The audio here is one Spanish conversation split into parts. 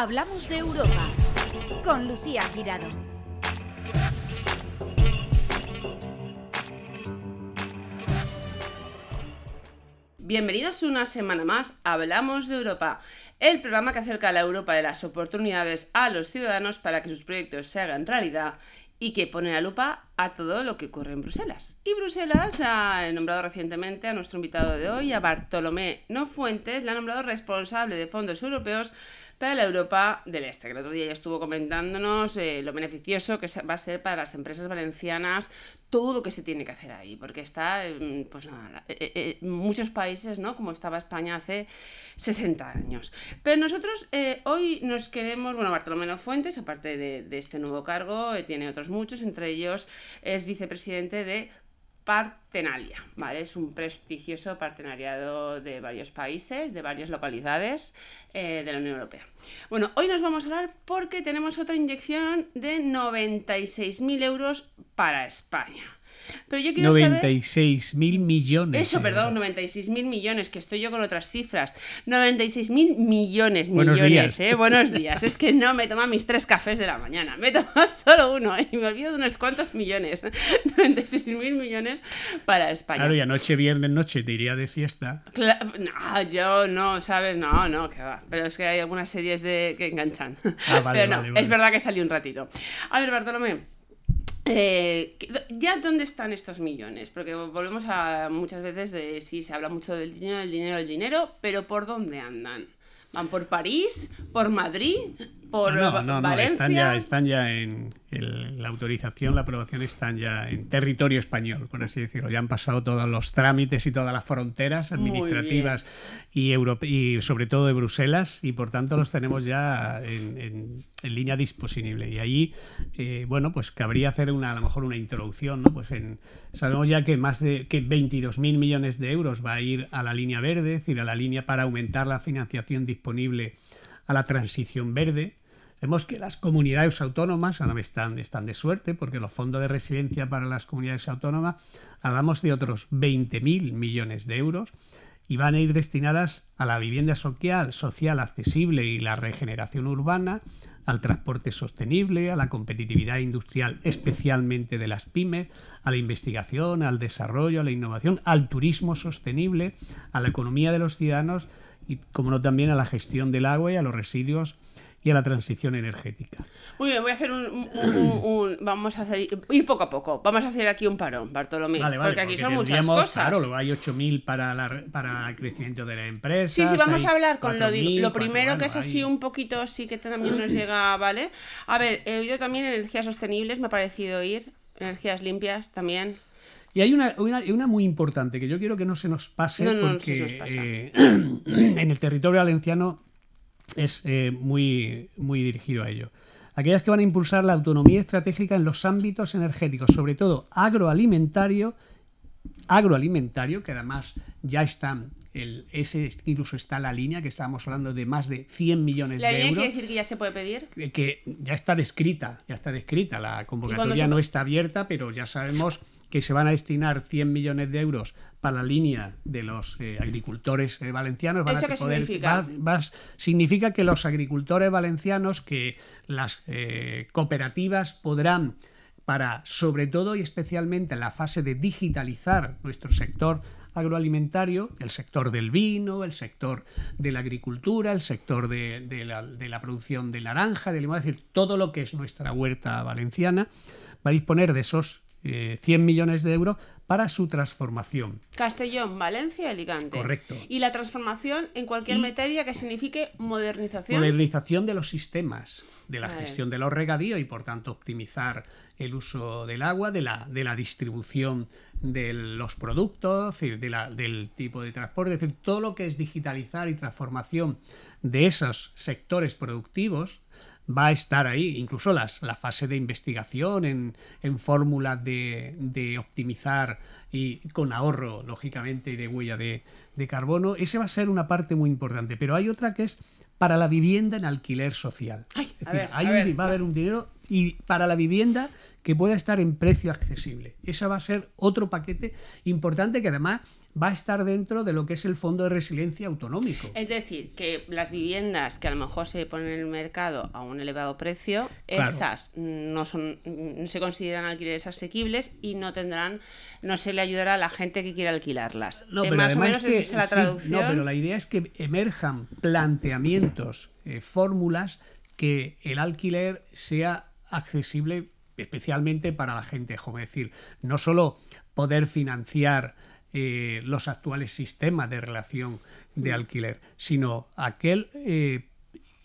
Hablamos de Europa con Lucía Girado. Bienvenidos una semana más a Hablamos de Europa, el programa que acerca a la Europa de las oportunidades a los ciudadanos para que sus proyectos se hagan realidad y que pone la lupa a todo lo que ocurre en Bruselas. Y Bruselas ha nombrado recientemente a nuestro invitado de hoy, a Bartolomé No Fuentes, le ha nombrado responsable de fondos europeos para la Europa del Este, que el otro día ya estuvo comentándonos eh, lo beneficioso que va a ser para las empresas valencianas todo lo que se tiene que hacer ahí, porque está, pues nada, eh, eh, muchos países, ¿no? Como estaba España hace 60 años. Pero nosotros hoy nos queremos, bueno, Bartolomé Fuentes, aparte de, de este nuevo cargo, tiene otros muchos, entre ellos es vicepresidente de Partenalia, ¿vale? Es un prestigioso partenariado de varios países, de varias localidades eh, de la Unión Europea. Bueno, hoy nos vamos a hablar porque tenemos otra inyección de 96.000 euros para España. Pero yo quiero 96 mil millones. Eso, perdón, 96 mil millones, que estoy yo con otras cifras. 96 mil millones, Buenos millones, días. ¿eh? Buenos días. Es que no me toma mis tres cafés de la mañana, me toma solo uno ¿eh? y me olvido de unos cuantos millones. 96 mil millones para España. Claro, y anoche, viernes noche, te iría de fiesta. no, yo no, ¿sabes? No, no, que va. Pero es que hay algunas series de que enganchan. Ah, vale, Pero no, es verdad que salí un ratito. A ver, Bartolomé. Eh, ¿Ya dónde están estos millones? Porque volvemos a muchas veces de sí, se habla mucho del dinero, del dinero, del dinero, pero ¿por dónde andan? ¿Van por París? ¿Por Madrid? ¿Por no, no, no, están ya, están ya en, la autorización, la aprobación están ya en territorio español, por así decirlo. Ya han pasado todos los trámites y todas las fronteras administrativas y, y sobre todo de Bruselas y por tanto los tenemos ya en, línea disponible. Y ahí, eh, bueno, pues cabría hacer una, a lo mejor una introducción, ¿no? Pues en, sabemos ya que más de que 22.000 millones de euros va a ir a la línea verde, es decir, a la línea para aumentar la financiación disponible a la transición verde. Vemos que las comunidades autónomas ahora están, están de suerte porque los fondos de residencia para las comunidades autónomas hablamos de otros 20.000 millones de euros y van a ir destinadas a la vivienda social, social accesible y la regeneración urbana, al transporte sostenible, a la competitividad industrial, especialmente de las pymes, a la investigación, al desarrollo, a la innovación, al turismo sostenible, a la economía de los ciudadanos y, como no, también a la gestión del agua y a los residuos y a la transición energética. Muy bien, voy a hacer un, vamos a hacer ir poco a poco. Vamos a hacer aquí un parón, Bartolomé, vale, vale, porque aquí son muchas cosas. Claro, hay 8.000 para para el crecimiento de la empresa. Sí, sí, vamos a hablar con lo, lo primero que es así un poquito, sí que también nos llega, ¿vale? A ver, he oído también energías sostenibles, me ha parecido oír, energías limpias también. Y hay una, una, muy importante que yo quiero que no se nos pase porque eh, en el territorio valenciano es eh, muy, muy dirigido a ello. Aquellas que van a impulsar la autonomía estratégica en los ámbitos energéticos, sobre todo agroalimentario, agroalimentario, que además ya está, el, ese incluso está la línea que estábamos hablando de más de 100 millones de euros. ¿La quiere decir que ya se puede pedir? Que, ya está descrita, ya está descrita. La convocatoria no está abierta, pero ya sabemos que se van a destinar 100 millones de euros para la línea de los eh, agricultores eh, valencianos. ¿Eso qué significa? significa que los agricultores valencianos, que las eh, cooperativas podrán para, sobre todo y especialmente en la fase de digitalizar nuestro sector agroalimentario, el sector del vino, el sector de la agricultura, el sector de, la, de la, producción de naranja, de limón, es decir, todo lo que es nuestra huerta valenciana, va a disponer de esos 100 eh, millones de euros para su transformación. Castellón, Valencia, Alicante. Correcto. Y la transformación en cualquier materia que signifique modernización. Modernización de los sistemas, de la gestión de los regadíos y por tanto optimizar el uso del agua, de la, de la distribución de los productos, de la, del tipo de transporte, es decir, todo lo que es digitalizar y transformación de esos sectores productivos va a estar ahí, incluso las, la fase de investigación en, en fórmulas de, de, optimizar y con ahorro, lógicamente, de huella de, de carbono, ese va a ser una parte muy importante. Pero hay otra que es para la vivienda en alquiler social. es decir, hay va a haber un dinero y para la vivienda que pueda estar en precio accesible. Ese va a ser otro paquete importante que además va a estar dentro de lo que es el Fondo de Resiliencia Autonómico. Es decir, que las viviendas que a lo mejor se ponen en el mercado a un elevado precio, esas no son no se consideran alquileres asequibles y no tendrán no se le ayudará a la gente que quiera alquilarlas. No, pero más o menos es la traducción. no, pero la idea es que emerjan planteamientos, eh, fórmulas que el alquiler sea accesible especialmente para la gente joven. Es decir, no solo poder financiar eh, los actuales sistemas de relación de alquiler, sino aquel eh,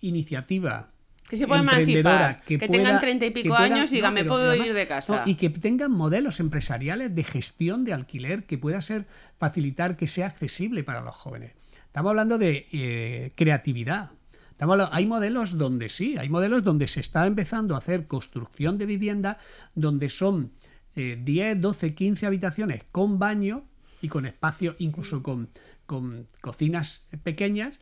iniciativa que se pueda emancipar, que, tengan treinta y pico años y digan, me puedo ir de casa. y que tengan modelos empresariales de gestión de alquiler que pueda ser facilitar que sea accesible para los jóvenes. Estamos hablando de eh, creatividad, hay modelos donde sí, hay modelos donde se está empezando a hacer construcción de vivienda donde son 10, 12, 15 habitaciones con baño y con espacio, incluso con, con cocinas pequeñas.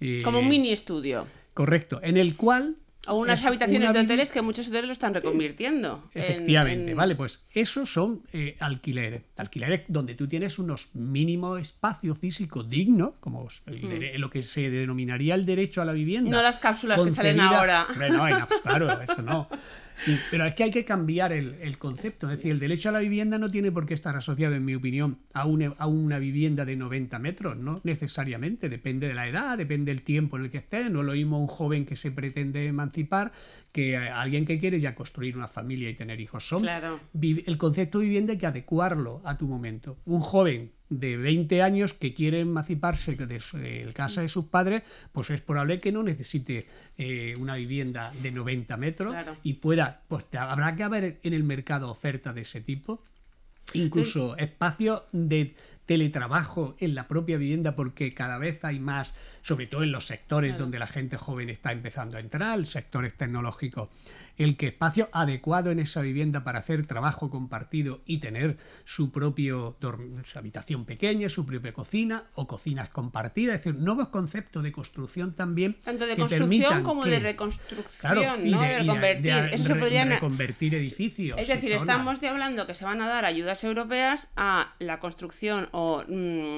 Eh, Como un mini estudio. Correcto, en el cual o unas habitaciones de hoteles que muchos hoteles lo están reconvirtiendo. Efectivamente, vale, pues esos son eh, alquileres. Alquileres donde tú tienes unos mínimo espacio físico digno, como hmm. lo que se denominaría el derecho a la vivienda. No las cápsulas que salen ahora. no, claro, eso no pero es que hay que cambiar el, concepto. Es decir, el derecho a la vivienda no tiene por qué estar asociado, en mi opinión, a una, a una vivienda de 90 metros, ¿no? Necesariamente. Depende de la edad, depende del tiempo en el que esté. No lo mismo un joven que se pretende emancipar que alguien que quiere ya construir una familia y tener hijos. Son El concepto de vivienda hay que adecuarlo a tu momento. Un joven de 20 años que quiere emanciparse de la casa de sus padres, pues es probable que no necesite eh, una vivienda de 90 metros y pueda, pues habrá que haber en el mercado oferta de ese tipo, incluso espacios de teletrabajo en la propia vivienda porque cada vez hay más, sobre todo en los sectores donde la gente joven está empezando a entrar, sectores tecnológicos, el que espacio adecuado en esa vivienda para hacer trabajo compartido y tener su propio su habitación pequeña, su propia cocina o cocinas compartidas, es decir, nuevos conceptos de construcción también tanto de construcción como de reconstrucción, ¿no? de, reconvertir, eso se podría reconvertir edificios. Es decir, estamos de hablando que se van a dar ayudas europeas a la construcción o mm,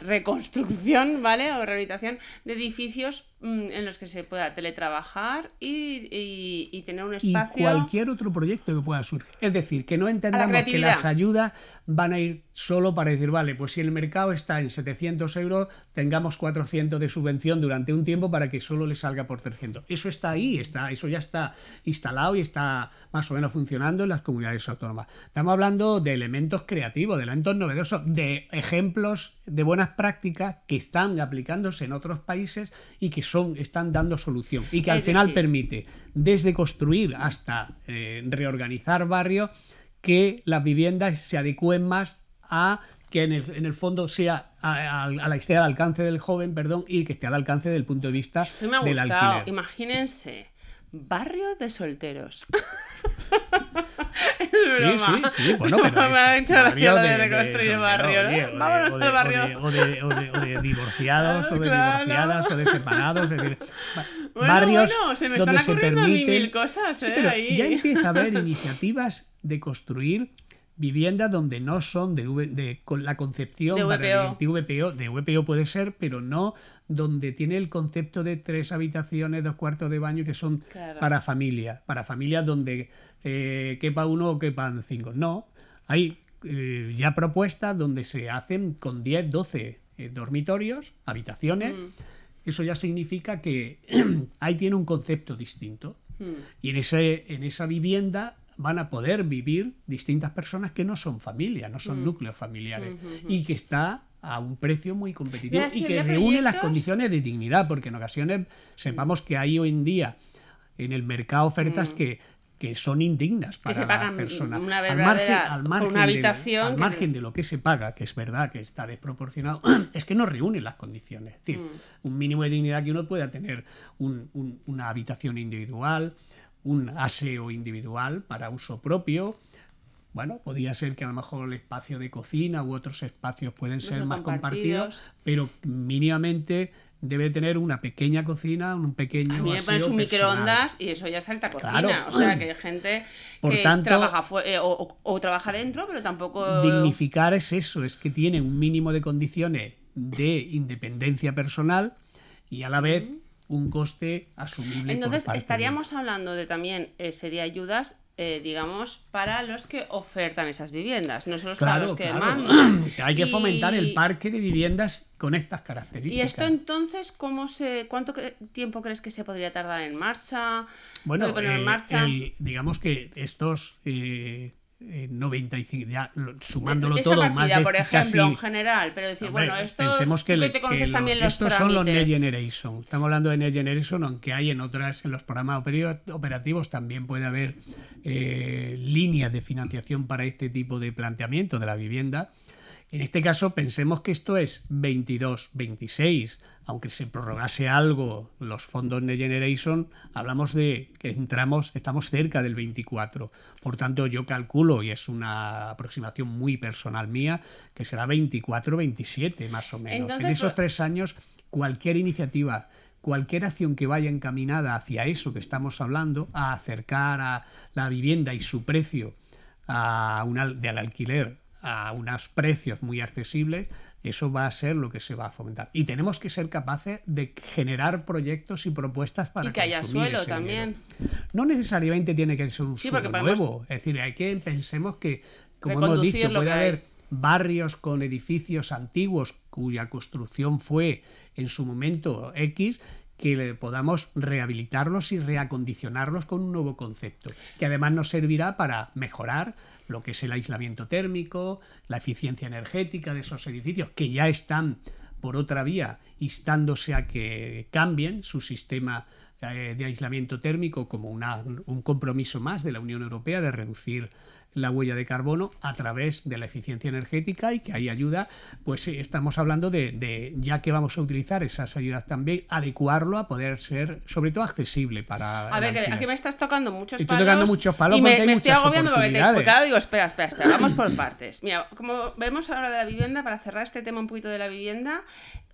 reconstrucción, ¿vale? O rehabilitación de edificios mm, en los que se pueda teletrabajar y, tener un espacio. Y cualquier otro proyecto que pueda surgir. Es decir, que no entendamos que las ayudas van a ir solo para decir, vale, pues si el mercado está en 700 euros, tengamos 400 de subvención durante un tiempo para que solo le salga por 300. Eso está ahí, está, eso ya está instalado y está más o menos funcionando en las comunidades autónomas. Estamos hablando de elementos creativos, de elementos novedosos, de ejemplos de buenas prácticas que están aplicándose en otros países y que son, están dando solución y que al final permite desde construir hasta eh, reorganizar barrios que las viviendas se adecúen más a que en el, en el fondo sea a, la, esté al alcance del joven, perdón, y que esté al alcance del punto de vista Eso me ha del gustado. Imagínense, barrio de solteros. sí, sí, sí, bueno, pero me ha hecho gracia de, de reconstruir barrio, Vámonos al barrio. O de, o de, divorciados, o de divorciadas, o de separados. Es decir, bueno, barrios bueno, se me están donde se permiten... mil cosas, ¿eh? ahí. Ya empieza a haber iniciativas de construir viviendas donde no son de, de con la concepción de VPO. de VPO. puede ser, pero no donde tiene el concepto de tres habitaciones, dos cuartos de baño que son para familias, para familias donde eh, quepa uno o quepan cinco. No, hay eh, ya propuestas donde se hacen con 10, 12 eh, dormitorios, habitaciones. Mm. Eso ya significa que ahí tiene un concepto distinto. Mm. Y en, ese, en esa vivienda van a poder vivir distintas personas que no son familia, no son mm. núcleos familiares y que está a un precio muy competitivo y que reúne las condiciones de dignidad, porque en ocasiones sepamos que hay hoy en día en el mercado ofertas mm. que que son indignas para la persona. al margen, al margen, una habitación de, al margen de lo que se paga, que es verdad que está desproporcionado, es que no reúne las condiciones. Es decir, mm. un mínimo de dignidad que uno pueda tener una habitación individual, un aseo individual para uso propio. Bueno, podría ser que a lo mejor el espacio de cocina u otros espacios pueden ser más compartidos. pero mínimamente debe tener una pequeña cocina, un pequeño. A mí me pones un microondas y eso ya es alta cocina. Claro. O sea, que hay gente Por que tanto- trabaja eh, o, o- o trabaja dentro, pero tampoco. Dignificar es eso, es que tiene un mínimo de condiciones de independencia personal y a la vez un coste asumible. por Entonces, de- estaríamos hablando de también, eh, sería ayudas, eh, digamos, para los que ofertan esas viviendas, no solo para los que claro. demandan. Hay que Y- fomentar el parque de viviendas con estas características. ¿Y esto entonces cómo se, cuánto tiempo crees que se podría tardar en marcha? Bueno, ¿Puede poner en eh, marcha? el- digamos que estos eh, eh, 95, ya lo- sumándolo Esa todo, partida, más de por ejemplo, casi... en general, pero decir, Hombre, bueno, esto pensemos que, también lo- los estos son los Next. Generation. Estamos hablando de Next Generation, aunque hay en otras, en los programas operativos también puede haber eh, líneas de financiación para este tipo de planteamiento de la vivienda. En este caso, pensemos que esto es 22-26, aunque se prorrogase algo los fondos Next Generation, hablamos de que entramos, estamos cerca del 24. Por tanto, yo calculo, y es una aproximación muy personal mía, que será 24-27 más o menos. Entonces, en esos pues- tres años, cualquier iniciativa, cualquier acción que vaya encaminada hacia eso que estamos hablando, a acercar a la vivienda y su precio a un al- del alquiler a unos precios muy accesibles, eso va a ser lo que se va a fomentar. Y tenemos que ser capaces de generar proyectos y propuestas para Y que haya suelo también. dinero. No necesariamente tiene que ser un Sí, suelo nuevo. Es decir, hay que pensemos que, como hemos dicho, puede haber barrios con edificios antiguos cuya construcción fue en su momento X que podamos rehabilitarlos y reacondicionarlos con un nuevo concepto, que además nos servirá para mejorar lo que es el aislamiento térmico, la eficiencia energética de esos edificios, que ya están por otra vía instándose a que cambien su sistema de aislamiento térmico como una- un compromiso más de la Unión Europea de reducir la huella de carbono a través de la eficiencia energética y que ahí ayuda, pues sí, estamos hablando de, de, ya que vamos a utilizar esas ayudas también, adecuarlo a poder ser sobre todo accesible para... A ver, que aquí me estás tocando muchos Estoy palos. tocando muchos palos y me, porque hay me estoy muchas agobiando porque, te, porque ahora digo, espera, espera, espera, vamos por partes. Mira, como vemos ahora de la vivienda, para cerrar este tema un poquito de la vivienda,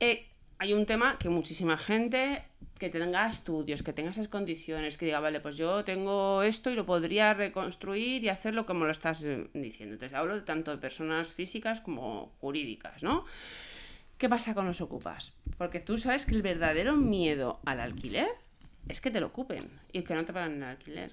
eh, hay un tema que muchísima gente que tenga estudios, que tenga esas condiciones, que diga, vale, pues yo tengo esto y lo podría reconstruir y hacerlo como lo estás eh, diciendo. Entonces hablo de tanto de personas físicas como jurídicas, ¿no? ¿Qué pasa con los ocupas? Porque tú sabes que el verdadero miedo al alquiler es que te lo ocupen y que no te pagan el alquiler.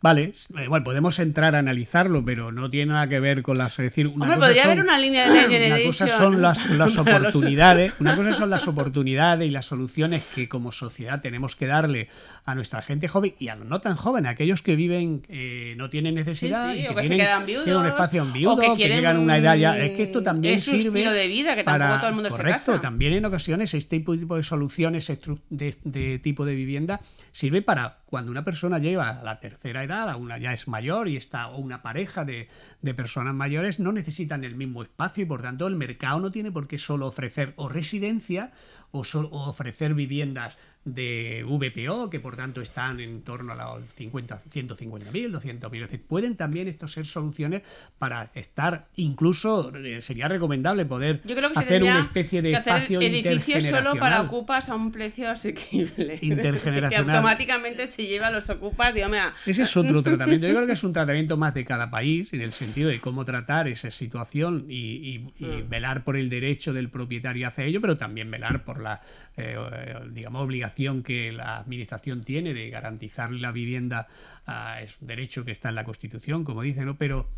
Vale, eh, bueno, podemos entrar a analizarlo, pero no tiene nada que ver con las... Es decir, una Hombre, cosa podría son- haber una línea de Next Una Generation. cosa son las, las oportunidades, una cosa son las oportunidades y las soluciones que como sociedad tenemos que darle a nuestra gente joven y a los no tan jóvenes, aquellos que viven, eh, no tienen necesidad Sí, sí, y o que, que se tienen, quedan viudos, tienen un espacio en o viudo, que que, quieren llegan a una edad ya. Es que esto un- también es su sirve estilo de vida, que tampoco para- todo el mundo se correcto, casa. también en ocasiones este tipo de soluciones de, de tipo de vivienda sirve para cuando una persona lleva a la tercera edad, a una ya es mayor y está o una pareja de, de personas mayores no necesitan el mismo espacio y por tanto el mercado no tiene por qué solo ofrecer o residencia o, o ofrecer viviendas de VPO que por tanto están en torno a los 50, 150.000, 200.000. Es decir, pueden también estos ser soluciones para estar, incluso eh, sería recomendable poder Yo creo que se hacer una especie de espacio edificios solo para ocupas a un precio asequible. Intergeneracional. que automáticamente se lleva a los ocupas. Digo, mira, Ese es otro tratamiento. Yo creo que es un tratamiento más de cada país, en el sentido de cómo tratar esa situación y, y- y Mm. velar por el derecho del propietario hacia ello, pero también velar por la, eh, digamos, obligación que la administración tiene de garantizarle la vivienda. ah, es un derecho que está en la Constitución, como dice, ¿no? Pero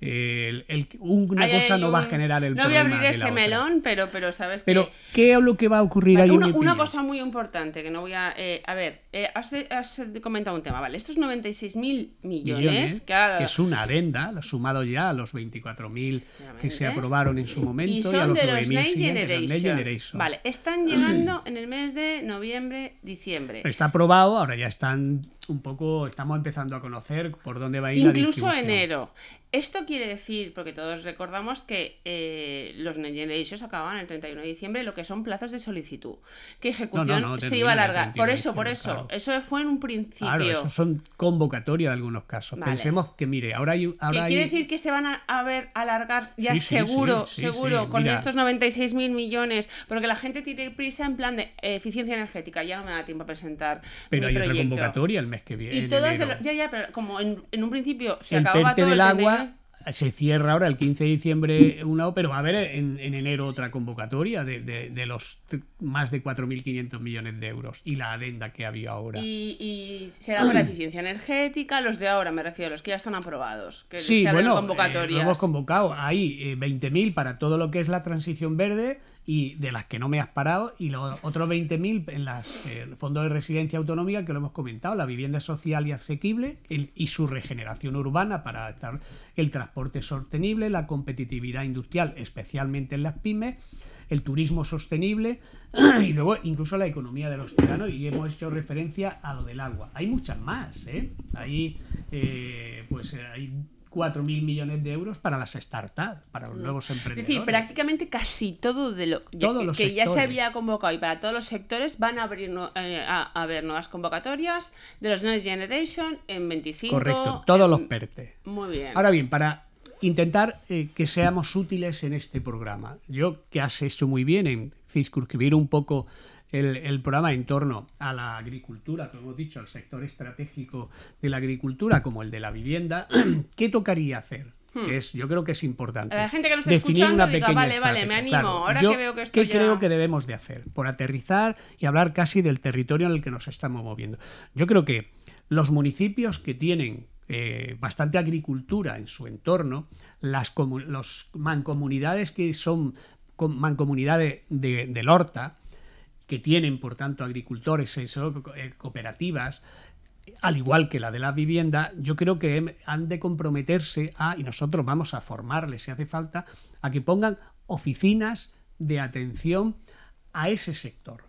el- el- una ahí cosa hay no va a generar el No voy problema a abrir de la ese melón, pero, pero sabes Pero, que... ¿qué es lo que va a ocurrir ahí? en Una, una cosa muy importante que no voy a. eh, a ver, eh, has, has comentado un tema, ¿vale? Estos 96 mil millones, millones, que, ahora- que es una adenda, lo sumado ya a los 24.000 que se aprobaron en su momento y y, a son los de los 9.000 Next Generation. Generation. Vale, están llegando en el mes de noviembre, diciembre. Está aprobado, ahora ya están un poco estamos empezando a conocer por dónde va a ir la Incluso distribución. enero. Esto quiere decir, porque todos recordamos que eh, los Next Generations acababan el 31 de diciembre, lo que son plazos de solicitud. Que ejecución no, se iba a alargar. 31 Por eso, por eso. claro. Eso fue en un principio. Claro, eso son convocatorias de algunos casos. Vale. Pensemos que, mire, ahora hay... Ahora hay- quiere decir que se van a, a ver alargar ya Sí, seguro, sí, sí, seguro, con Mira. estos 96.000 millones, porque la gente tiene prisa en plan de eficiencia energética, ya no me da tiempo a presentar Pero mi hay otra convocatoria el mes que viene. Y todas lo- ya, ya, pero como en, en un principio se el acababa todo del el agua 31, se cierra ahora el 15 de diciembre una, pero va a haber en, en enero otra convocatoria de, de- de los más de 4.500 millones de euros y la adenda que había ahora. Y, y será para eficiencia energética, los de ahora, me refiero, los que ya están aprobados. Que Sí, se bueno, eh, lo hemos convocado. Hay eh, 20.000 para todo lo que es la transición verde y de las que no me has parado y los otros 20.000 en las eh, fondos de residencia autonómica que lo hemos comentado, la vivienda social y asequible el- y su regeneración urbana para estar el transporte sostenible, la competitividad industrial, especialmente en las pymes, el turismo sostenible y luego incluso la economía de los ciudadanos y hemos hecho referencia a lo del agua. Hay muchas más, ¿eh? Hay, eh, pues eh, hay 4.000 millones de euros para las startups, para los nuevos Es emprendedores. decir, prácticamente casi todo de lo Todos los que ya se había convocado y para todos los sectores van a abrir eh, a, a ver nuevas convocatorias de los Next Generation en 25. Correcto, todos en- los PERTE. Muy bien. Ahora bien, para intentar eh, que seamos útiles en este programa, yo que has hecho muy bien en circunscribir un poco el, el programa en torno a la agricultura, como hemos dicho, al sector estratégico de la agricultura, como el de la vivienda, ¿qué tocaría hacer? Que es, yo creo que es importante. Hmm. A la gente que nos está definir escuchando una diga, pequeña "Vale, vale, me estrategia". animo, ahora yo, que veo que esto ¿Qué ya- creo que debemos de hacer? Por aterrizar y hablar casi del territorio en el que nos estamos moviendo. Yo creo que los municipios que tienen eh, bastante agricultura en su entorno, las los mancomunidades que son mancomunidades de, del Horta, que tienen, por tanto, agricultores, eh, eh, cooperativas, al igual que la de la vivienda, yo creo que han de comprometerse a, y nosotros vamos a formarles si hace falta, a que pongan oficinas de atención a ese sector.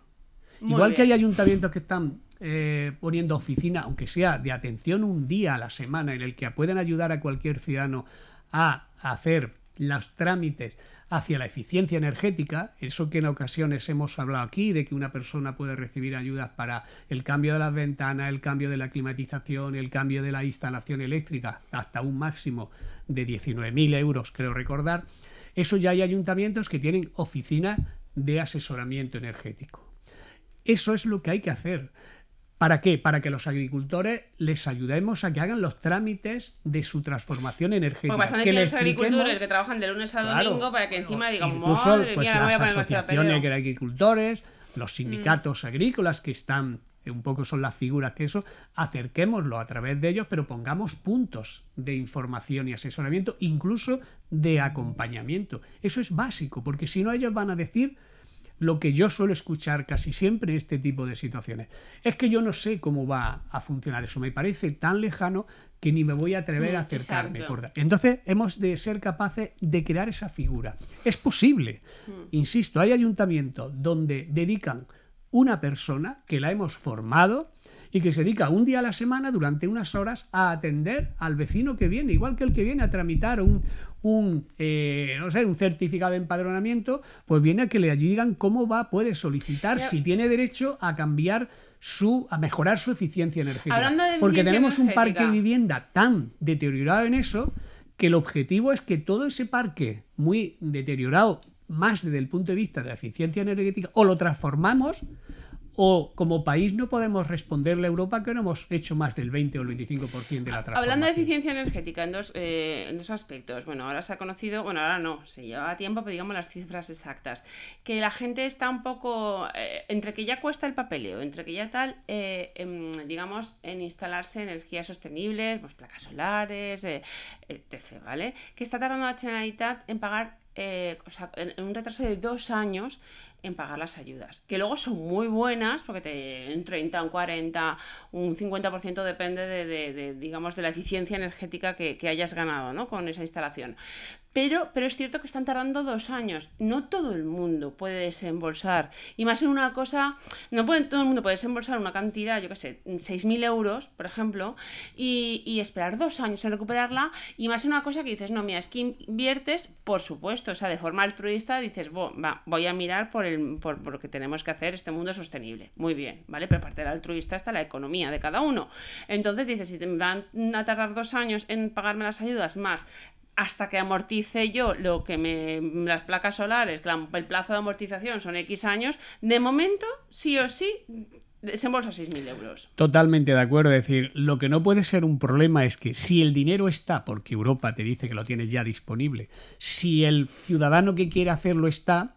Muy Igual que hay ayuntamientos que están eh, poniendo oficina, aunque sea de atención un día a la semana, en el que pueden ayudar a cualquier ciudadano a hacer los trámites hacia la eficiencia energética, eso que en ocasiones hemos hablado aquí, de que una persona puede recibir ayudas para el cambio de las ventanas, el cambio de la climatización, el cambio de la instalación eléctrica, hasta un máximo de 19.000 euros, creo recordar, eso ya hay ayuntamientos que tienen oficina de asesoramiento energético. Eso es lo que hay que hacer. ¿Para qué? Para que los agricultores les ayudemos a que hagan los trámites de su transformación energética. Porque bastante que los agricultores que trabajan de lunes a Claro, domingo para que encima digan, incluso, madre pues, mía, me voy a las poner asociaciones papeleo". de agricultores, los Mm. sindicatos agrícolas que están, eh, un poco son las figuras que eso, acerquémoslo a través de ellos, pero pongamos puntos de información y asesoramiento, incluso de acompañamiento. Eso es básico, porque si no ellos van a decir lo que yo suelo escuchar casi siempre en este tipo de situaciones. Es que yo no sé cómo va a funcionar eso, me parece tan lejano que ni me voy a atrever a Mm, acercarme. por- Entonces hemos de ser capaces de crear esa figura. Es posible, insisto, hay ayuntamientos donde dedican una persona que la hemos formado y que se dedica un día a la semana durante unas horas a atender al vecino que viene, igual que el que viene a tramitar un, un, eh, no sé, un certificado de empadronamiento, pues viene a que le digan cómo va, puede solicitar, si tiene derecho a cambiar su, a mejorar su eficiencia energética. Hablando de Porque tenemos un parque de vivienda tan deteriorado en eso que el objetivo es que todo ese parque muy deteriorado, más desde el punto de vista de la eficiencia energética, o lo transformamos o como país no podemos responderle a Europa que no hemos hecho más del 20 o el 25% de la transformación. Hablando de eficiencia energética en dos, eh, en dos aspectos. Bueno, ahora se ha conocido, bueno, ahora no, se lleva tiempo, pero digamos las cifras exactas. Que la gente está un poco, eh, entre que ya cuesta el papeleo, entre que ya tal, eh, em, digamos, en instalarse energías sostenibles, pues placas solares, etc., ¿vale? Que está tardando la Generalitat en pagar, eh, o sea, en, un retraso de dos años, en pagar las ayudas, que luego son muy buenas porque te un 30, un 40, un 50% depende de, de, de, digamos, de la eficiencia energética que, que hayas ganado ¿no? con esa instalación. Pero, pero es cierto que están tardando dos años. No todo el mundo puede desembolsar. Y más en una cosa, no puede, todo el mundo puede desembolsar una cantidad, yo qué sé, 6.000 euros, por ejemplo, y, y, esperar dos años en recuperarla. Y más en una cosa que dices, no, mira, es que inviertes, por supuesto, o sea, de forma altruista, dices, va, voy a mirar por, el, por lo que tenemos que hacer este mundo sostenible. Muy bien, ¿vale? Pero aparte del altruista está la economía de cada uno. Entonces dices, si te van a tardar dos años en pagarme las ayudas más hasta que amortice yo lo que me. las placas solares, el plazo de amortización son X años, de momento, sí o sí, desembolsa 6.000 euros. Totalmente de acuerdo. Es decir, lo que no puede ser un problema es que si el dinero está, porque Europa te dice que lo tienes ya disponible, si el ciudadano que quiere hacerlo está,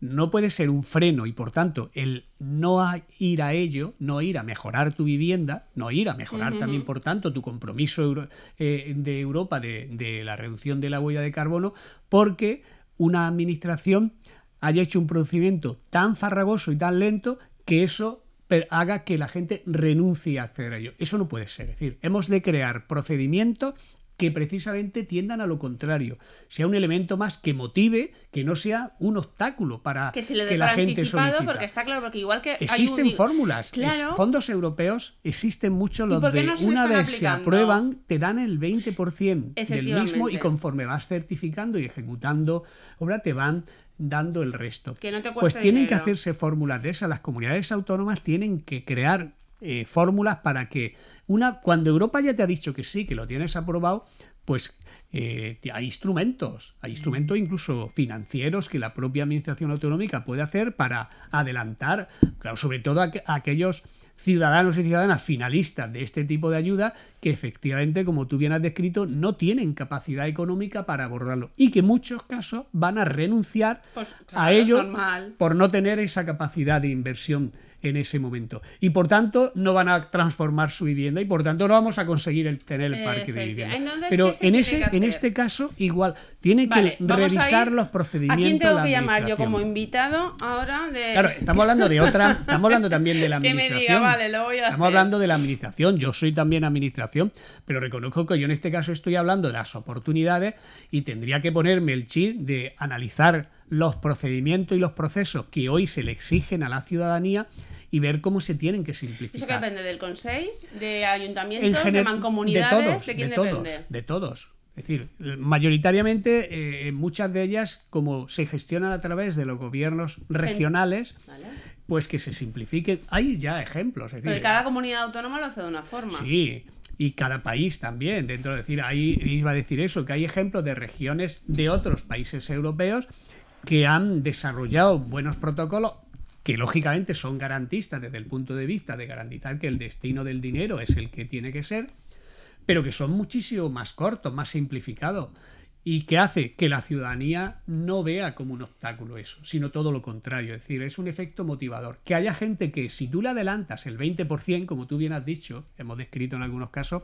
no puede ser un freno y por tanto el no ir a ello, no ir a mejorar tu vivienda, no ir a mejorar uh -huh. también por tanto tu compromiso euro, eh, de Europa de, de la reducción de la huella de carbono, porque una administración haya hecho un procedimiento tan farragoso y tan lento que eso haga que la gente renuncie a hacer ello. Eso no puede ser. Es decir, hemos de crear procedimientos que precisamente tiendan a lo contrario, sea un elemento más que motive, que no sea un obstáculo para que, se le que la gente porque está claro, porque igual que existen un... fórmulas, claro. es, fondos europeos existen muchos los de no una vez se aprueban te dan el 20% del mismo y conforme vas certificando y ejecutando obra te van dando el resto. Que no te pues tienen dinero. que hacerse fórmulas de esas. Las comunidades autónomas tienen que crear eh, fórmulas para que una cuando Europa ya te ha dicho que sí, que lo tienes aprobado, pues eh, hay instrumentos, hay instrumentos incluso financieros que la propia administración autonómica puede hacer para adelantar, claro, sobre todo a, a aquellos ciudadanos y ciudadanas finalistas de este tipo de ayuda que efectivamente, como tú bien has descrito, no tienen capacidad económica para abordarlo y que en muchos casos van a renunciar pues, claro, a ello normal. por no tener esa capacidad de inversión en ese momento. Y por tanto no van a transformar su vivienda y por tanto no vamos a conseguir el, tener el parque de vivienda. Pero en, ese, que en este caso igual tiene vale, que revisar los procedimientos. ¿A quién tengo que llamar yo como invitado ahora? De... Claro, estamos hablando de otra, estamos hablando también de la administración. que me diga, vale, lo voy a estamos hacer. hablando de la administración, yo soy también administración, pero reconozco que yo en este caso estoy hablando de las oportunidades y tendría que ponerme el chip de analizar los procedimientos y los procesos que hoy se le exigen a la ciudadanía y ver cómo se tienen que simplificar. ¿Eso que depende del Consejo, de ayuntamientos, de mancomunidades? De todos, ¿De quién de depende? Todos, de todos. Es decir, mayoritariamente eh, muchas de ellas, como se gestionan a través de los gobiernos regionales, vale. pues que se simplifiquen. Hay ya ejemplos. Es decir, Pero cada comunidad autónoma lo hace de una forma. Sí, y cada país también. Dentro de decir, ahí iba a decir eso, que hay ejemplos de regiones de otros países europeos que han desarrollado buenos protocolos que lógicamente son garantistas desde el punto de vista de garantizar que el destino del dinero es el que tiene que ser, pero que son muchísimo más cortos, más simplificados y que hace que la ciudadanía no vea como un obstáculo eso, sino todo lo contrario, es decir, es un efecto motivador. Que haya gente que si tú le adelantas el 20%, como tú bien has dicho, hemos descrito en algunos casos,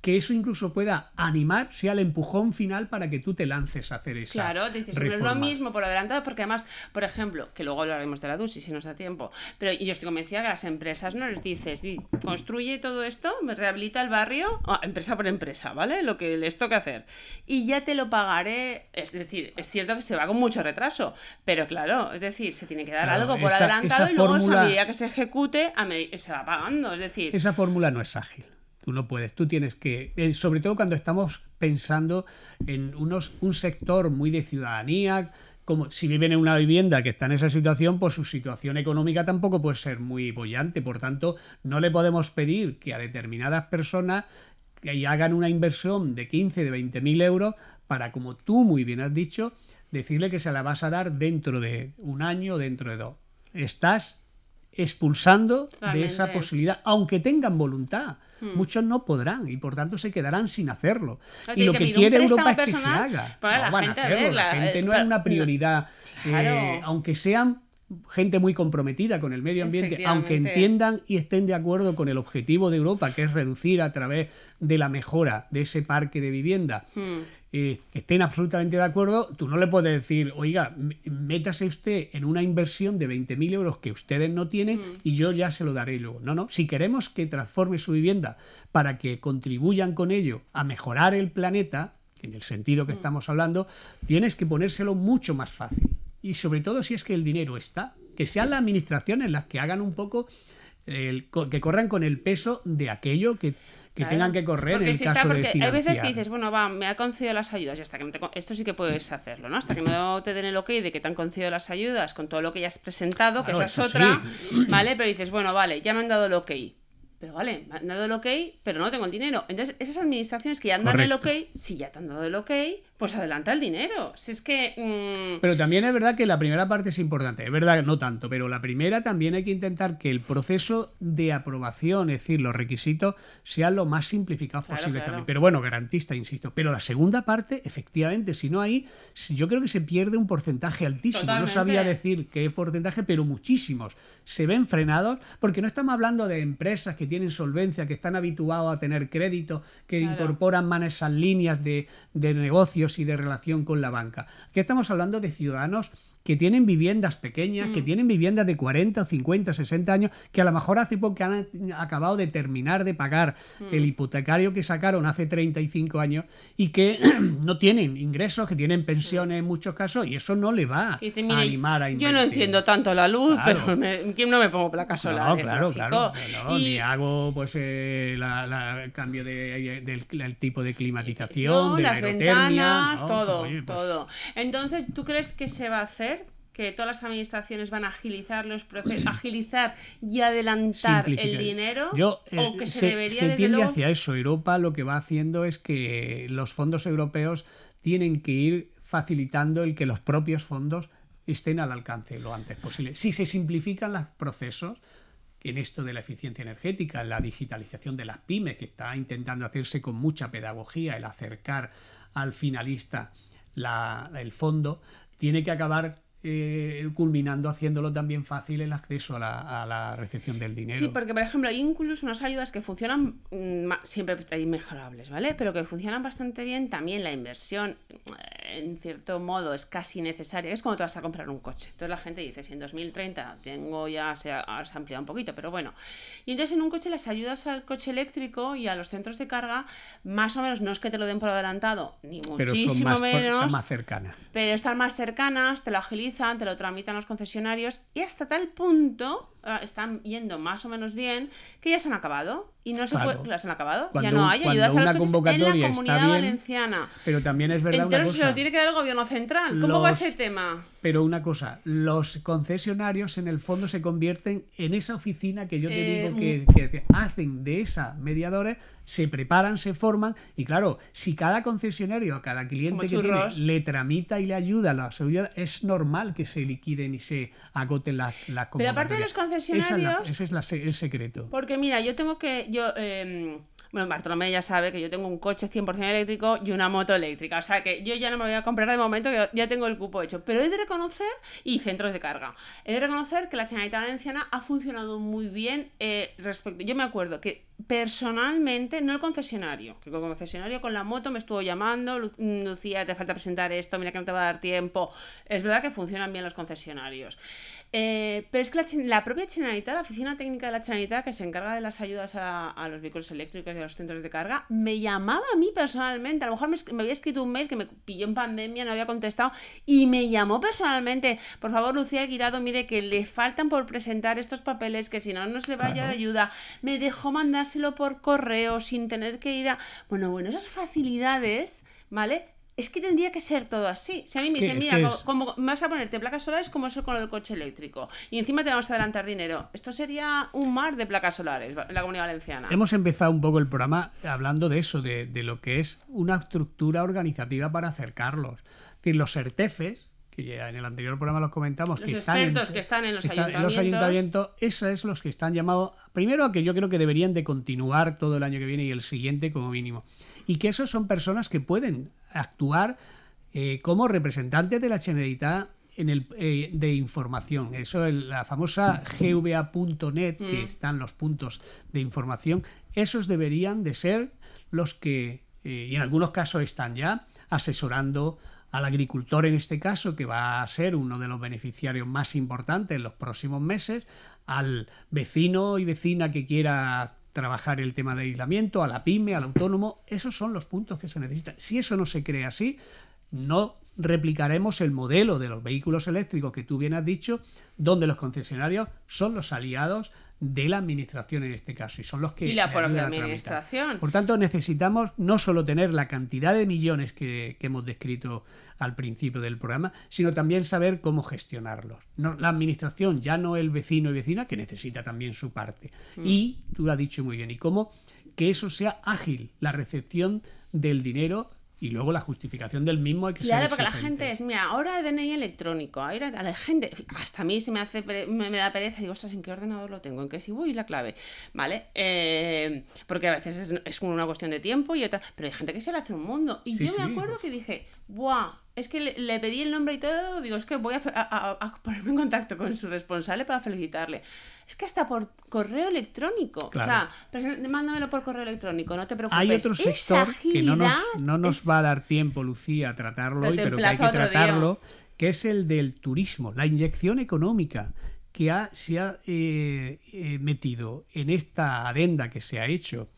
que eso incluso pueda animar, sea el empujón final para que tú te lances a hacer esa Claro, dices, no es lo mismo por adelantado, porque además, por ejemplo, que luego hablaremos de la DUSI si nos da tiempo, pero yo estoy convencida que a las empresas no les dices, construye todo esto, me rehabilita el barrio, empresa por empresa, ¿vale? Lo que les toca hacer. Y ya te lo pagaré, es decir, es cierto que se va con mucho retraso, pero claro, es decir, se tiene que dar Claro, algo por esa- adelantado esa y luego fórmula- a medida que se ejecute, a se va pagando, es decir... Esa fórmula no es ágil. Tú no puedes, tú tienes que, eh, sobre todo cuando estamos pensando en unos, un sector muy de ciudadanía, como si viven en una vivienda que está en esa situación, pues su situación económica tampoco puede ser muy bollante. Por tanto, no le podemos pedir que a determinadas personas que hagan una inversión de 15, de 20 mil euros para, como tú muy bien has dicho, decirle que se la vas a dar dentro de un año o dentro de dos. Estás expulsando de esa posibilidad, aunque tengan voluntad. Muchos no podrán y por tanto se quedarán sin hacerlo. Y lo que quiere Europa es que se haga. para no la van gente, a hacerlo. la, gente no es una prioridad, Claro. eh, aunque sean gente muy comprometida con el medio ambiente, aunque entiendan y estén de acuerdo con el objetivo de Europa, que es reducir a través de la mejora de ese parque de vivienda, Hmm. eh, estén absolutamente de acuerdo, tú no le puedes decir, oiga, métase usted en una inversión de 20.000 euros que ustedes no tienen Hmm. y yo ya se lo daré luego. No, no, si queremos que transforme su vivienda para que contribuyan con ello a mejorar el planeta, en el sentido Hmm. que estamos hablando, tienes que ponérselo mucho más fácil. Y sobre todo si es que el dinero está, que sean las administraciones las que hagan un poco, el, que corran con el peso de aquello que, que Claro. tengan que correr Porque en el si caso está, de porque financiar. Hay veces que dices, bueno, va, me ha concedido las ayudas y hasta que no te esto sí que puedes hacerlo, ¿no? Hasta que no te den el ok de que te han concedido las ayudas con todo lo que ya has presentado, que esa es otra, ¿vale? Pero dices, bueno, vale, ya me han dado el ok. Pero vale, me han dado el ok, pero no tengo el dinero. Entonces, esas administraciones que ya han dado el ok, si ya te han dado el ok, pues adelanta el dinero. Si es que... mm, Pero también es verdad que la primera parte es importante, es verdad que no tanto, pero la primera también hay que intentar que el proceso de aprobación, es decir, los requisitos, sean lo más simplificados Claro, posible claro. también. Pero bueno, garantista, insisto. Pero la segunda parte, efectivamente, si no si- yo creo que se pierde un porcentaje altísimo. Totalmente. No sabía decir qué porcentaje, pero muchísimos. Se ven frenados porque no estamos hablando de empresas que tienen solvencia, que están habituados a tener crédito, que Claro. incorporan más esas líneas de, de negocios y de relación con la banca. Aquí estamos hablando de ciudadanos que tienen viviendas pequeñas, Mm. que tienen viviendas de 40, 50, 60 años, que a lo mejor hace poco han acabado de terminar de pagar Mm. el hipotecario que sacaron hace 35 años y que no tienen ingresos, que tienen pensiones en muchos casos y eso no le va dice, a animar a yo invertir. no enciendo tanto la luz, Claro. pero me, ¿quién no me pongo placas No, solares? claro, lógico. claro. no, y, Ni hago pues eh, la, cambio de, del el tipo de climatización, de la las ventanas, ¿no? todo, Oye, pues, todo. Entonces, ¿tú crees que se va a hacer? Que todas las administraciones van a agilizar los procesos, agilizar y adelantar el dinero, Yo, eh, o que se, se, debería se desde tiende luego- hacia eso. Europa lo que va haciendo es que los fondos europeos tienen que ir facilitando el que los propios fondos estén al alcance lo antes posible. Si se simplifican los procesos, en esto de la eficiencia energética, la digitalización de las pymes, que está intentando hacerse con mucha pedagogía, el acercar al finalista la- el fondo, tiene que acabar eh, culminando haciéndolo también fácil el acceso a la, a la recepción del dinero. Sí, porque por ejemplo hay incluso unas ayudas que funcionan, mm, siempre hay mejorables, ¿vale? Pero que funcionan bastante bien también la inversión, eh, en cierto modo, es casi necesaria. Es como te vas a comprar un coche. Entonces la gente dice, si en 2030 tengo ya, se ha, se ha ampliado un poquito, pero bueno. Y entonces en un coche las ayudas al coche eléctrico y a los centros de carga, más o menos, no es que te lo den por adelantado, ni pero son muchísimo más, menos, más cercanas. pero están más cercanas, te lo agilizan, te lo tramitan los concesionarios y hasta tal punto ah, están yendo más o menos bien que ya se han acabado. Y no se Claro. puede, las han acabado. ya no hay ayudas a los una coches en la convocatoria comunidad bien, valenciana. Pero también es verdad una Entonces se cosa. lo tiene que dar el gobierno central. ¿Cómo va ese tema? Pero una cosa, los concesionarios en el fondo se convierten en esa oficina que yo te Eh, digo que, que hacen de esa mediadores, se preparan, se forman y claro, si cada concesionario a cada cliente que tiene le tramita y le ayuda la seguridad, es normal que se liquiden y se agoten las, las Pero aparte de los convocatorias. Esa es la- concesionarios- Ese es la el secreto. Porque mira, yo tengo que. yo eh, Bueno, Bartolomé ya sabe que yo tengo un coche 100% eléctrico y una moto eléctrica. O sea que yo ya no me voy a comprar de momento, que ya tengo el cupo hecho. Pero he de reconocer, y centros de carga, he de reconocer que la Generalitat Valenciana ha funcionado muy bien eh, respecto. Yo me acuerdo que personalmente, no el concesionario, que con el concesionario con la moto me estuvo llamando, mm, Lucía, te falta presentar esto, mira que no te va a dar tiempo. Es verdad que funcionan bien los concesionarios. Eh, pero es que la, propia Generalitat, la oficina técnica de la Generalitat, que se encarga de las ayudas a, a los vehículos eléctricos y a los centros de carga, me llamaba a mí personalmente. A lo mejor me, había escrito un mail que me pilló en pandemia, no había contestado, y me llamó personalmente. Por favor, Lucía Guirado, mire que le faltan por presentar estos papeles, que si no, no se vaya Claro. de ayuda. Me dejó mandárselo por correo sin tener que ir a. Bueno, bueno, esas facilidades, ¿vale? Es que tendría que ser todo así. Si a mí me dicen, es mira, es- como vas a ponerte placas solares como eso con lo del coche eléctrico. Y encima te vamos a adelantar dinero. Esto sería un mar de placas solares en la comunidad valenciana. Hemos empezado un poco el programa hablando de eso, de, de lo que es una estructura organizativa para acercarlos. Es decir, los ERTEFES, que ya en el anterior programa los comentamos, Los que están, expertos que están en los los ayuntamientos. ayuntamientos, esos es los que están llamados, primero a que yo creo que deberían de continuar todo el año que viene y el siguiente como mínimo. Y que esos son personas que pueden actuar eh, como representantes de la Generalitat en el, eh, de información. Eso, la famosa gva.net, que Mm. están los puntos de información, esos deberían de ser los que, eh, y en algunos casos están ya, asesorando al agricultor en este caso, que va a ser uno de los beneficiarios más importantes en los próximos meses, al vecino y vecina que quiera trabajar el tema de aislamiento, a la pyme, al autónomo, esos son los puntos que se necesitan. Si eso no se crea así, no replicaremos el modelo de los vehículos eléctricos que tú bien has dicho, donde los concesionarios son los aliados de la administración en este caso y son los que Y la propia administración. Por tanto, necesitamos no solo tener la cantidad de millones que, que hemos descrito al principio del programa, sino también saber cómo gestionarlos. No, la administración, ya no el vecino y vecina, que necesita también su parte. Mm. Y, tú lo has dicho muy bien, y cómo que eso sea ágil, la recepción del dinero y luego la justificación del mismo hay que Claro, ser porque la gente es, mira, ahora DNI electrónico, ahora a la gente, hasta a mí se me hace, me, me da pereza, digo, ostras, ¿en qué ordenador lo tengo? ¿En qué si voy la clave? ¿Vale? Eh, porque a veces es, es una cuestión de tiempo y otra, pero hay gente que se le hace un mundo. Y Sí, yo me sí. acuerdo que dije, ¡buah! Es que le, le pedí el nombre y todo, digo, es que voy a, ponerme en contacto con su responsable para felicitarle. Es que hasta por correo electrónico. Claro. O sea, mándamelo por correo electrónico, no te preocupes. Hay otro sector que no nos, agilidad no nos es- va a dar tiempo, Lucía, a tratarlo Pero hoy, pero que hay que día. tratarlo, que es el del turismo, la inyección económica que ha- se ha eh, eh, metido en esta adenda que se ha hecho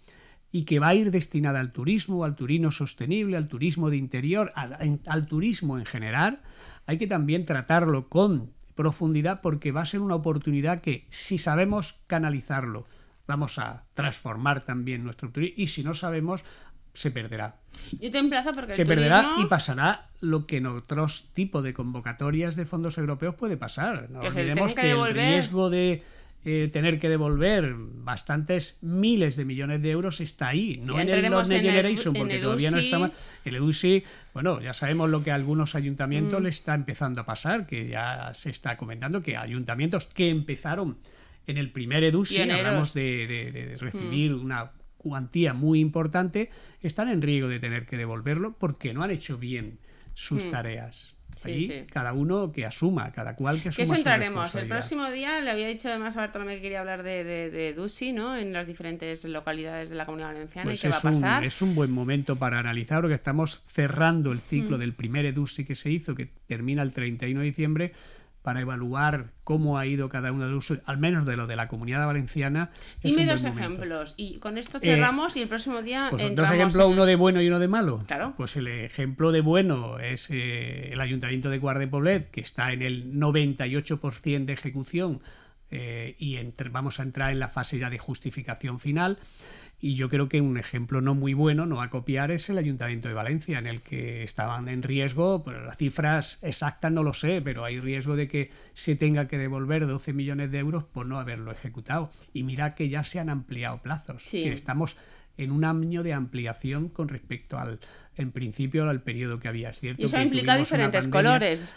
y que va a ir destinada al turismo, al turismo sostenible, al turismo de interior, al, turismo en general, hay que también tratarlo con profundidad porque va a ser una oportunidad que si sabemos canalizarlo, vamos a transformar también nuestro turismo y si no sabemos, se perderá. Yo te emplazo porque el Se perderá turismo- y pasará lo que en otros tipos de convocatorias de fondos europeos puede pasar. No Que olvidemos que que, el riesgo de eh, tener que devolver bastantes miles de millones de euros está ahí, no en el el- Generation, en porque todavía no está ma- El EDUSI, bueno, ya sabemos lo que a algunos ayuntamientos Mm. le está empezando a pasar, que ya se está comentando que ayuntamientos que empezaron en el primer EDUSI. Mm. hablamos de, de- de recibir una cuantía muy importante, están en riesgo de tener que devolverlo porque no han hecho bien sus Mm. tareas. Sí, Ahí sí. cada uno que asuma, cada cual que asuma eso su entraremos. El próximo día le había dicho además a Bartolomé que quería hablar de, de, de Dusi, ¿no? En las diferentes localidades de la comunidad valenciana Pues y qué va a es, un, pasar. es un buen momento para analizar porque estamos cerrando el Mm. ciclo del primer EDUSI que se hizo, que termina el 31 de diciembre, para evaluar cómo ha ido cada uno de los, al menos de lo de la comunidad valenciana. es Dime dos ejemplos. Y con esto Eh, cerramos y el próximo día. Pues dos ejemplos, en- uno de bueno y uno de malo. Claro. Pues el ejemplo de bueno es eh, el Ayuntamiento de Guarde Poblet, que está en el 98% de ejecución eh, y entre- vamos a entrar en la fase ya de justificación final. Y yo creo que un ejemplo no muy bueno, no a copiar, es el Ayuntamiento de Valencia, en el que estaban en riesgo, pero las cifras exactas no lo sé, pero hay riesgo de que se tenga que devolver 12 millones de euros por no haberlo ejecutado. Y mira que ya se han ampliado plazos, Sí. que estamos en un año de ampliación con respecto al, en principio, al periodo que había. Cierto Y eso que implica tuvimos una diferentes colores.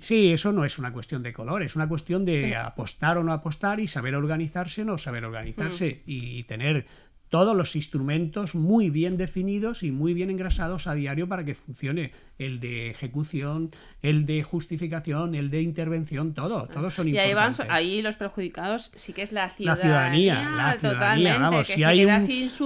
Sí, eso no es una cuestión de color, es una cuestión de apostar o no apostar y saber organizarse o no saber organizarse Mm. y tener todos los instrumentos muy bien definidos y muy bien engrasados a diario para que funcione el de ejecución, el de justificación, el de intervención, todo, todos son Y ahí van, importantes. ahí los perjudicados sí que es la la ciudadanía. ciudadanía, la ciudadanía, vamos, que si hay un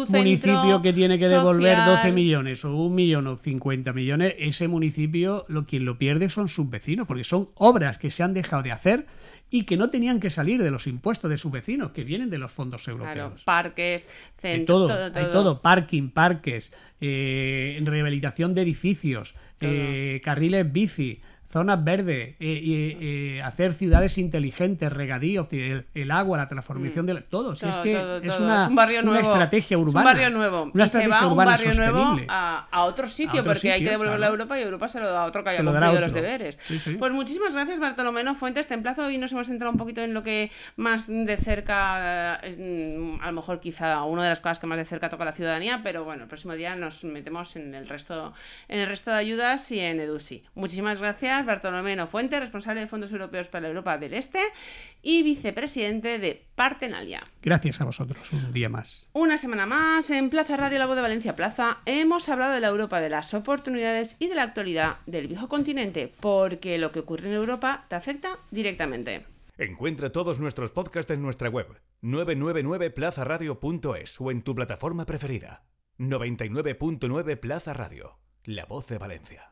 municipio que tiene que devolver 12 social. millones o un millón o 50 millones, ese municipio lo quien lo pierde son sus vecinos, porque son obras que se han dejado de hacer y que no tenían que salir de los impuestos de sus vecinos, que vienen de los fondos Claro, europeos. parques, centros, todo, hay todo, parking, parques, eh, rehabilitación de edificios, eh, carriles bici, zonas verdes, eh, eh, eh, hacer ciudades inteligentes, regadíos, el, el agua, la transformación de la- todo. Si es Mm. Que todo, es todo. una, Es un barrio una nuevo. estrategia Es un urbana. barrio nuevo. Una y se va un urbana barrio nuevo a, a otro sitio, otro porque hay que devolverlo a. Europa y Europa se lo da a otro que haya cumplido los deberes. Sí, sí. Pues muchísimas gracias, Bartolomeno Fuentes. Te emplazo. Hoy nos hemos centrado un poquito en lo que más de cerca, mm, a lo mejor quizá una de las cosas que más de cerca toca a la ciudadanía, pero bueno, el próximo día nos metemos en el resto, en el resto de. Ayudas y en EDUSI. Muchísimas gracias, Bartolomé Fuente, responsable de Fondos Europeos para la Europa del Este y vicepresidente de Partenalia. Gracias a vosotros, un día más. Una semana más en Plaza Radio La Voz de Valencia Plaza hemos hablado de la Europa de las oportunidades y de la actualidad del viejo continente, porque lo que ocurre en Europa te afecta directamente. Encuentra todos nuestros podcasts en nuestra web 999plazaradio.es o en tu plataforma preferida. 99.9 Plaza Radio, la voz de Valencia.